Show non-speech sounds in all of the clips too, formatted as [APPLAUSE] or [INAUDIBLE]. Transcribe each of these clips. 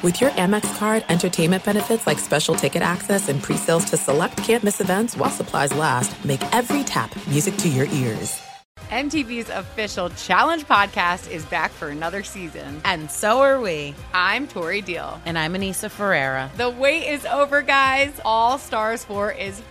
With your Amex card, entertainment benefits like special ticket access and pre-sales to select campus events while supplies last, make every tap music to your ears. MTV's official Challenge podcast is back for another season. And so are we. I'm Tori Deal. And I'm Anissa Ferreira. The wait is over, guys. All Stars 4 is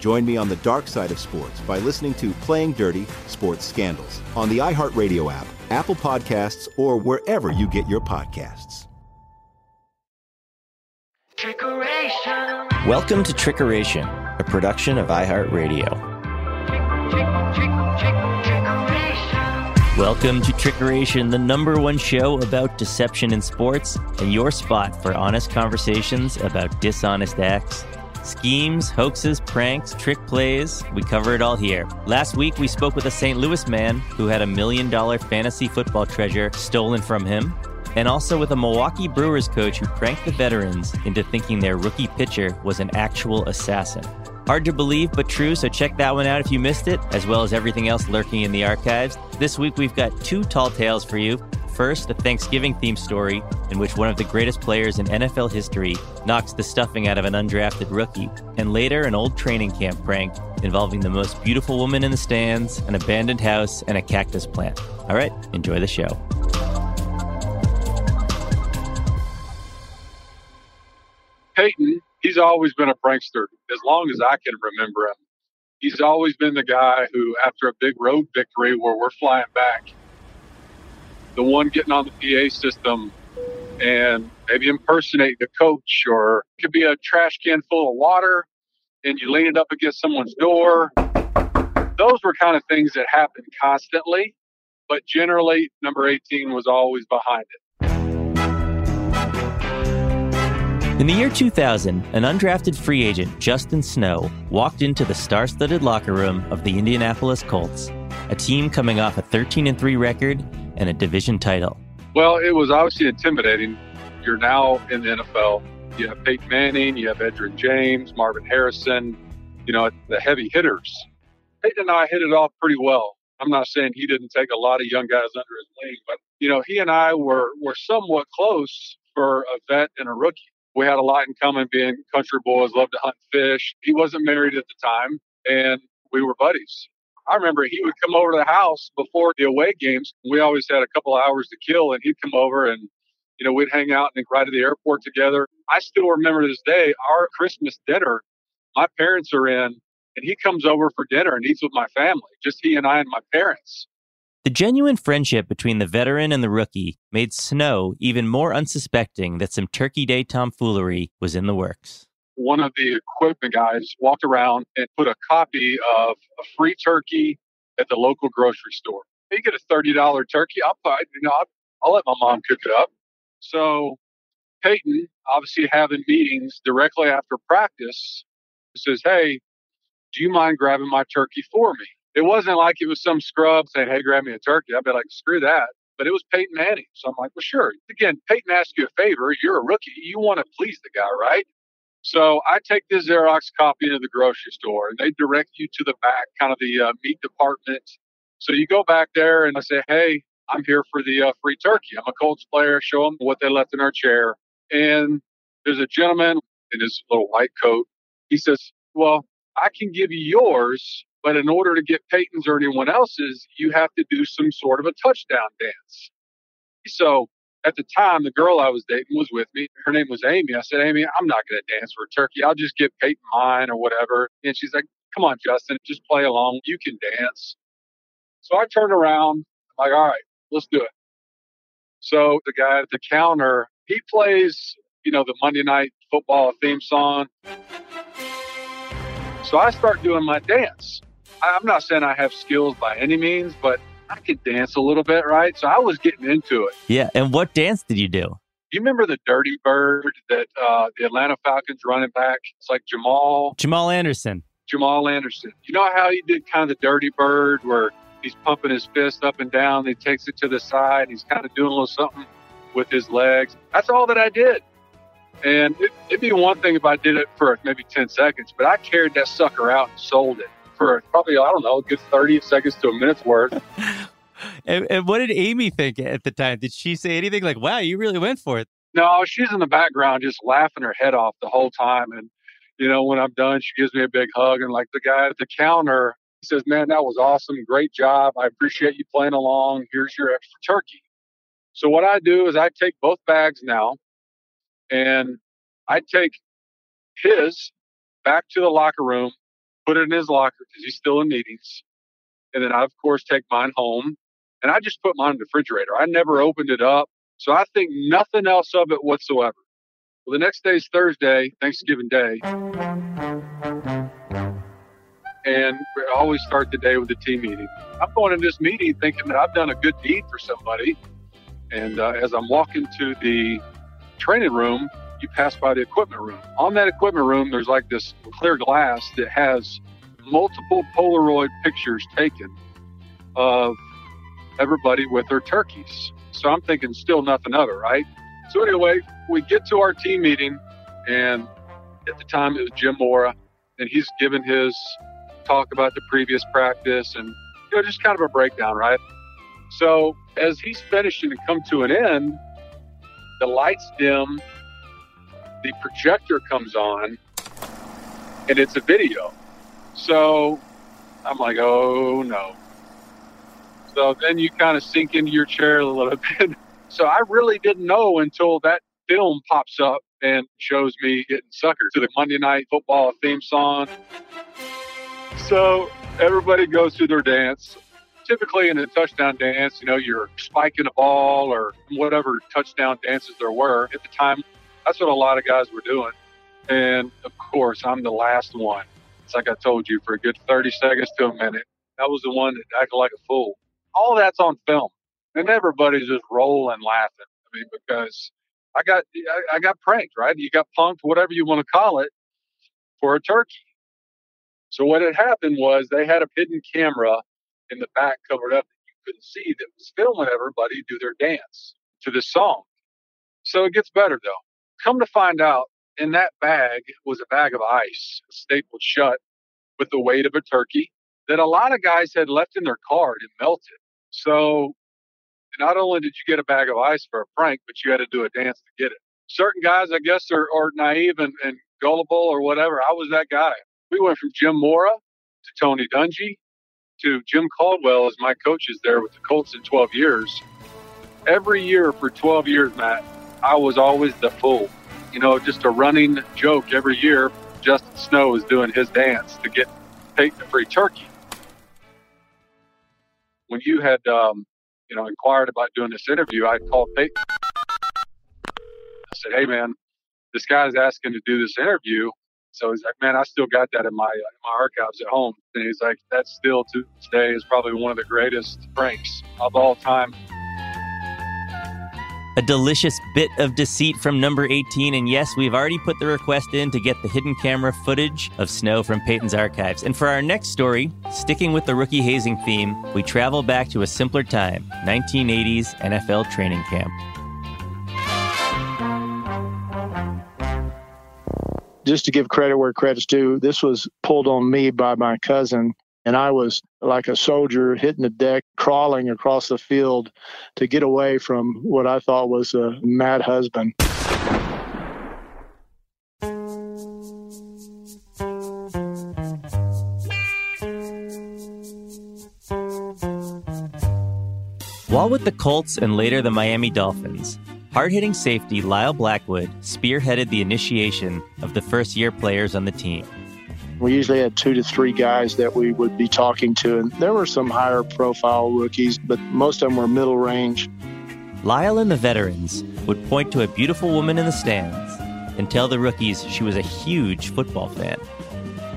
Join me on the dark side of sports by listening to Playing Dirty Sports Scandals on the iHeartRadio app, Apple Podcasts, or wherever you get your podcasts. Trickeration. Welcome to Trickeration, a production of iHeartRadio. Welcome to Trickeration, the number one show about deception in sports, and your spot for honest conversations about dishonest acts Schemes, hoaxes, pranks, trick plays, we cover it all here. Last week, we spoke with a St. Louis man who had a million dollar fantasy football treasure stolen from him, and also with a Milwaukee Brewers coach who pranked the veterans into thinking their rookie pitcher was an actual assassin. Hard to believe, but true, so check that one out if you missed it, as well as everything else lurking in the archives. This week, we've got two tall tales for you. First, a Thanksgiving themed story in which one of the greatest players in NFL history knocks the stuffing out of an undrafted rookie, and later, an old training camp prank involving the most beautiful woman in the stands, an abandoned house, and a cactus plant. All right, enjoy the show. Peyton, he's always been a prankster as long as I can remember him. He's always been the guy who, after a big road victory where we're flying back, the one getting on the PA system and maybe impersonate the coach, or it could be a trash can full of water and you lean it up against someone's door. Those were kind of things that happened constantly, but generally, number 18 was always behind it. In the year 2000, an undrafted free agent, Justin Snow, walked into the star studded locker room of the Indianapolis Colts, a team coming off a 13 3 record and a division title? Well, it was obviously intimidating. You're now in the NFL. You have Peyton Manning, you have Edgerrin James, Marvin Harrison, you know, the heavy hitters. Peyton and I hit it off pretty well. I'm not saying he didn't take a lot of young guys under his wing, but you know, he and I were were somewhat close for a vet and a rookie. We had a lot in common being country boys, loved to hunt fish. He wasn't married at the time, and we were buddies. I remember he would come over to the house before the away games. We always had a couple hours to kill, and he'd come over and, you know, we'd hang out and ride to the airport together. I still remember this day, our Christmas dinner, my parents are in, and he comes over for dinner and eats with my family, just he and I and my parents. The genuine friendship between the veteran and the rookie made Snow even more unsuspecting that some Turkey Day tomfoolery was in the works one of the equipment guys walked around and put a copy of a free turkey at the local grocery store. You get a thirty dollar turkey. I'll you know, I'll, I'll let my mom cook it up. So Peyton, obviously having meetings directly after practice, says, "Hey, do you mind grabbing my turkey for me?" It wasn't like it was some scrub saying, "Hey, grab me a turkey." I'd be like, "Screw that." But it was Peyton Manning, so I'm like, "Well, sure." Again, Peyton asked you a favor. You're a rookie. You want to please the guy, right? So I take this Xerox copy to the grocery store and they direct you to the back, kind of the uh, meat department. So you go back there and I say, Hey, I'm here for the uh, free turkey. I'm a Colts player. Show them what they left in our chair. And there's a gentleman in his little white coat. He says, Well, I can give you yours, but in order to get Peyton's or anyone else's, you have to do some sort of a touchdown dance. So at the time, the girl I was dating was with me. Her name was Amy. I said, Amy, I'm not going to dance for a turkey. I'll just get Peyton mine or whatever. And she's like, come on, Justin, just play along. You can dance. So I turned around. I'm Like, all right, let's do it. So the guy at the counter, he plays, you know, the Monday night football theme song. So I start doing my dance. I'm not saying I have skills by any means, but I could dance a little bit, right? So I was getting into it. Yeah. And what dance did you do? You remember the Dirty Bird that uh, the Atlanta Falcons running back? It's like Jamal. Jamal Anderson. Jamal Anderson. You know how he did kind of the Dirty Bird where he's pumping his fist up and down, he takes it to the side, he's kind of doing a little something with his legs. That's all that I did. And it, would be one thing if I did it for maybe 10 seconds, but I carried that sucker out and sold it for probably, I don't know, a good 30 seconds to a minute's worth. [LAUGHS] and, and what did Amy think at the time? Did she say anything like, wow, you really went for it? No, she's in the background just laughing her head off the whole time. And, you know, when I'm done, she gives me a big hug. And like the guy at the counter, he says, Man, that was awesome. Great job. I appreciate you playing along. Here's your extra turkey. So what I do is I take both bags now and I take his back to the locker room, put it in his locker because he's still in meetings. And then I, of course, take mine home and I just put mine in the refrigerator. I never opened it up. So I think nothing else of it whatsoever. Well, the next day is Thursday, Thanksgiving Day. And we always start the day with a team meeting. I'm going in this meeting thinking that I've done a good deed for somebody. And uh, as I'm walking to the training room, you pass by the equipment room. On that equipment room, there's like this clear glass that has multiple Polaroid pictures taken of everybody with their turkeys. So I'm thinking still nothing of it, right? So anyway, we get to our team meeting, and at the time it was Jim Mora, and he's given his talk about the previous practice and you know just kind of a breakdown, right? So as he's finishing and come to an end, the lights dim, the projector comes on, and it's a video. So I'm like, oh no. So then you kind of sink into your chair a little [LAUGHS] bit. So I really didn't know until that film pops up and shows me getting suckered to the Monday Night Football theme song. So everybody goes through their dance. Typically in a touchdown dance, you know, you're spiking a ball or whatever touchdown dances there were at the time. That's what a lot of guys were doing. And of course, I'm the last one. It's like I told you, for a good 30 seconds to a minute. I was the one that acted like a fool. All that's on film. And everybody's just rolling laughing. I mean, because I got I, I got pranked, right? You got punked, whatever you want to call it, for a turkey. So what had happened was they had a hidden camera in the back covered up that you couldn't see that was filming everybody do their dance to this song. So it gets better though. Come to find out, in that bag was a bag of ice stapled shut with the weight of a turkey that a lot of guys had left in their car and melted. So not only did you get a bag of ice for a prank, but you had to do a dance to get it. Certain guys, I guess, are, are naive and, and gullible or whatever. I was that guy. We went from Jim Mora to Tony Dungy to Jim Caldwell as my coaches there with the Colts in 12 years. Every year for 12 years, Matt, I was always the fool. You know, just a running joke every year. Justin Snow was doing his dance to get Peyton a free turkey. When you had, um, you know, inquired about doing this interview, I called Peyton. I said, "Hey, man, this guy's asking to do this interview. So he's like, man, I still got that in my in my archives at home. And he's like, that still to today is probably one of the greatest pranks of all time. A delicious bit of deceit from number 18. And yes, we've already put the request in to get the hidden camera footage of snow from Peyton's archives. And for our next story, sticking with the rookie hazing theme, we travel back to a simpler time 1980s NFL training camp. just to give credit where credit's due, this was pulled on me by my cousin. And I was like a soldier hitting the deck, crawling across the field to get away from what I thought was a mad husband. While with the Colts and later the Miami Dolphins, Hard hitting safety Lyle Blackwood spearheaded the initiation of the first year players on the team. We usually had two to three guys that we would be talking to, and there were some higher profile rookies, but most of them were middle range. Lyle and the veterans would point to a beautiful woman in the stands and tell the rookies she was a huge football fan.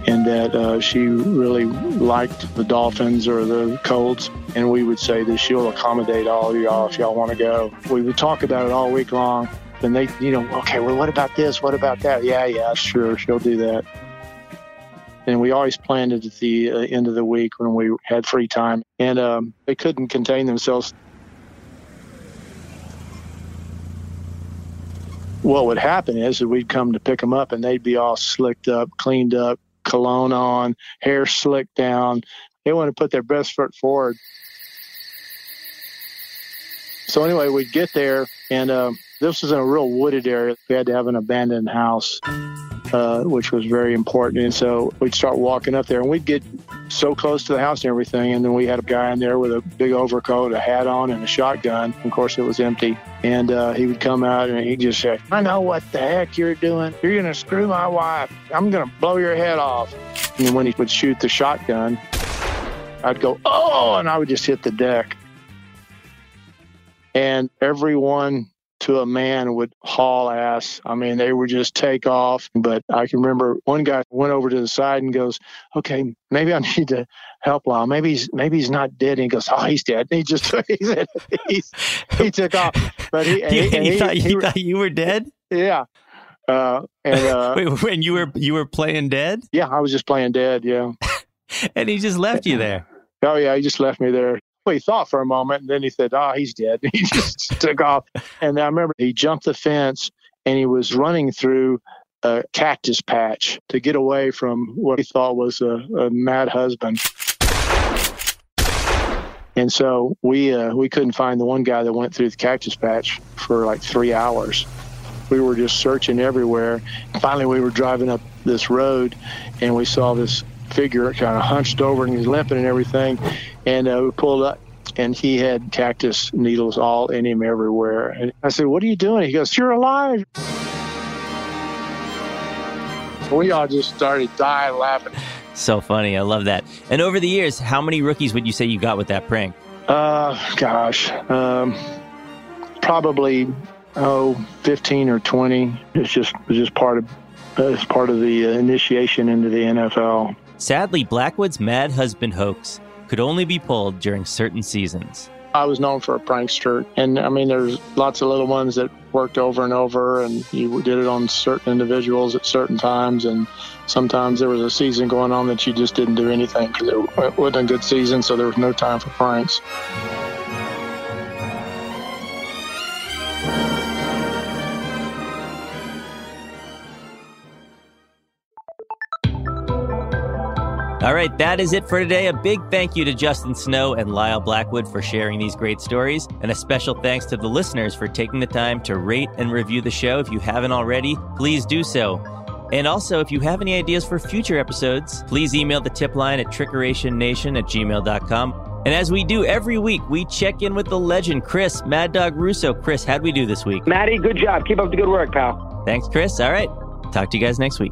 And that uh, she really liked the Dolphins or the Colts. And we would say that she'll accommodate all of y'all if y'all want to go. We would talk about it all week long. And they, you know, okay, well, what about this? What about that? Yeah, yeah, sure, she'll do that. And we always planned it at the uh, end of the week when we had free time. And um, they couldn't contain themselves. What would happen is that we'd come to pick them up and they'd be all slicked up, cleaned up, cologne on, hair slicked down. They want to put their best foot forward. So anyway, we'd get there, and uh, this was in a real wooded area. We had to have an abandoned house, uh, which was very important. And so we'd start walking up there, and we'd get so close to the house and everything. And then we had a guy in there with a big overcoat, a hat on, and a shotgun. Of course, it was empty. And uh, he would come out and he'd just say, I know what the heck you're doing. You're going to screw my wife. I'm going to blow your head off. And when he would shoot the shotgun, I'd go, oh, and I would just hit the deck. And everyone to a man would haul ass. I mean, they would just take off. But I can remember one guy went over to the side and goes, "Okay, maybe I [LAUGHS] need to help Lyle. Maybe he's maybe he's not dead." And he goes, "Oh, he's dead." And he just [LAUGHS] he, said, he took off. But he, [LAUGHS] he, and he, thought, he, thought you were dead. Yeah. Uh, and uh, Wait, when you were you were playing dead, yeah, I was just playing dead. Yeah. and he just left you there. Oh yeah, he just left me there. Well, he thought for a moment, and then he said, "Oh, he's dead." [LAUGHS] he just took off. And I remember he jumped the fence, and he was running through a cactus patch to get away from what he thought was a, a mad husband. And so we uh, we couldn't find the one guy that went through the cactus patch for like three hours. We were just searching everywhere. Finally, we were driving up this road, and we saw this figure kind of hunched over and he's limping and everything. And uh, we pulled up and he had cactus needles all in him everywhere. And I said, What are you doing? He goes, You're alive. We all just started dying laughing. So funny. I love that. And over the years, how many rookies would you say you got with that prank? Uh, gosh, um, probably oh, 15 or 20. It's just it's just part of it's part of the uh, initiation into the NFL. Sadly, Blackwood's mad husband hoax could only be pulled during certain seasons. I was known for a prankster, and I mean, there's lots of little ones that worked over and over, and you did it on certain individuals at certain times, and sometimes there was a season going on that you just didn't do anything because it wasn't a good season, so there was no time for pranks. All right, that is it for today. A big thank you to Justin Snow and Lyle Blackwood for sharing these great stories, and a special thanks to the listeners for taking the time to rate and review the show. If you haven't already, please do so. And also, if you have any ideas for future episodes, please email the tip line at trickerationnation at gmail.com. And as we do every week, we check in with the legend, Chris Mad Dog Russo. Chris, how'd we do this week? Maddie, good job. Keep up the good work, pal. Thanks, Chris. All right. Talk to you guys next week.